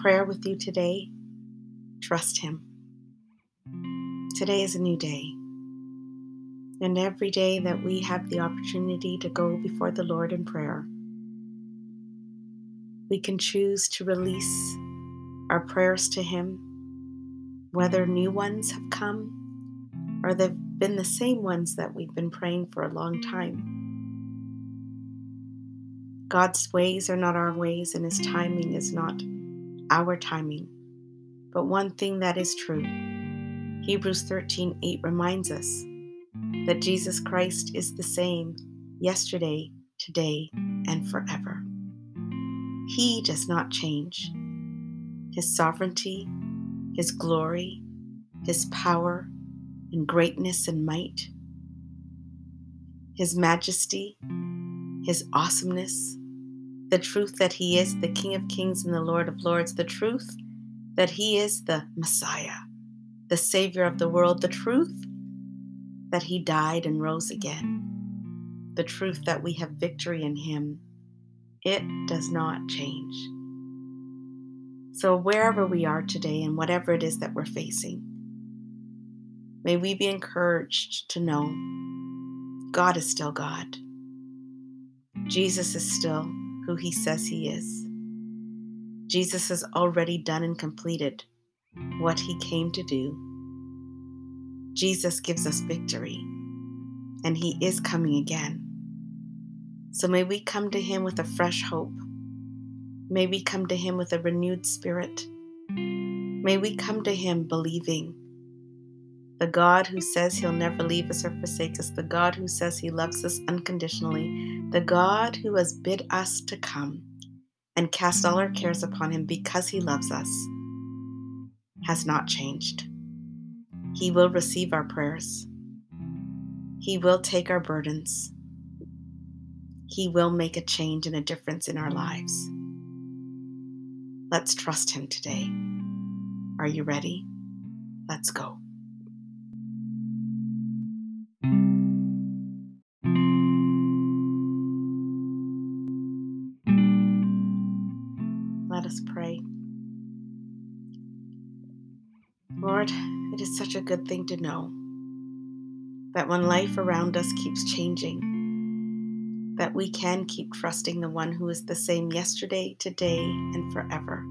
prayer with you today. Trust Him. Today is a new day. And every day that we have the opportunity to go before the Lord in prayer, we can choose to release our prayers to Him, whether new ones have come or they've been the same ones that we've been praying for a long time. God's ways are not our ways, and His timing is not our timing. But one thing that is true Hebrews 13 8 reminds us that Jesus Christ is the same yesterday, today, and forever. He does not change. His sovereignty, His glory, His power, and greatness and might, His majesty, His awesomeness, the truth that He is the King of Kings and the Lord of Lords, the truth that He is the Messiah, the Savior of the world, the truth that He died and rose again, the truth that we have victory in Him. It does not change. So, wherever we are today and whatever it is that we're facing, may we be encouraged to know God is still God. Jesus is still who he says he is. Jesus has already done and completed what he came to do. Jesus gives us victory, and he is coming again. So may we come to him with a fresh hope. May we come to him with a renewed spirit. May we come to him believing the God who says he'll never leave us or forsake us, the God who says he loves us unconditionally, the God who has bid us to come and cast all our cares upon him because he loves us, has not changed. He will receive our prayers. He will take our burdens. He will make a change and a difference in our lives. Let's trust Him today. Are you ready? Let's go. Lord, it is such a good thing to know that when life around us keeps changing, that we can keep trusting the one who is the same yesterday, today, and forever.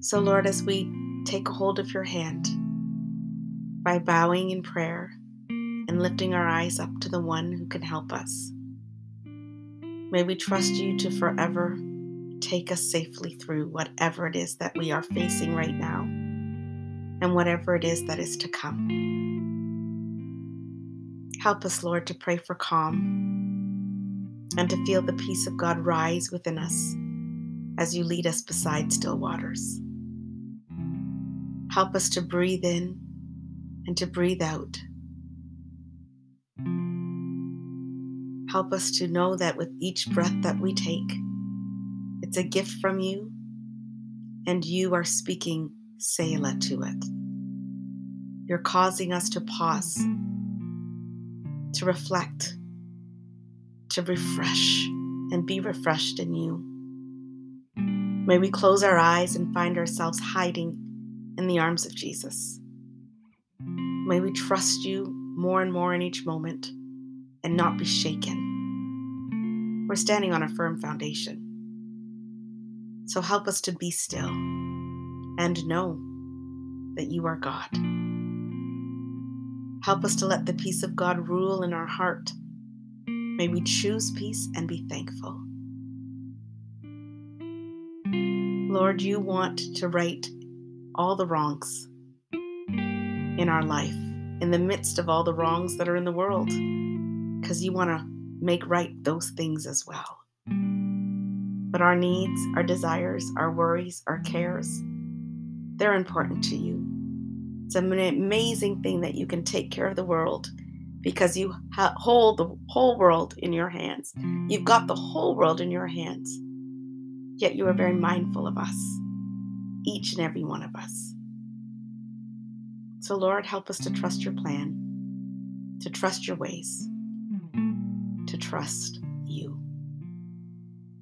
So, Lord, as we take hold of your hand by bowing in prayer and lifting our eyes up to the one who can help us, may we trust you to forever take us safely through whatever it is that we are facing right now and whatever it is that is to come. Help us, Lord, to pray for calm and to feel the peace of God rise within us as you lead us beside still waters. Help us to breathe in and to breathe out. Help us to know that with each breath that we take, it's a gift from you, and you are speaking Selah to it. You're causing us to pause, to reflect, to refresh, and be refreshed in you. May we close our eyes and find ourselves hiding in the arms of Jesus. May we trust you more and more in each moment and not be shaken. We're standing on a firm foundation. So help us to be still and know that you are God. Help us to let the peace of God rule in our heart. May we choose peace and be thankful. Lord, you want to right all the wrongs in our life, in the midst of all the wrongs that are in the world, because you want to make right those things as well. But our needs, our desires, our worries, our cares, they're important to you. It's an amazing thing that you can take care of the world because you hold the whole world in your hands. You've got the whole world in your hands. Yet you are very mindful of us, each and every one of us. So, Lord, help us to trust your plan, to trust your ways, to trust you.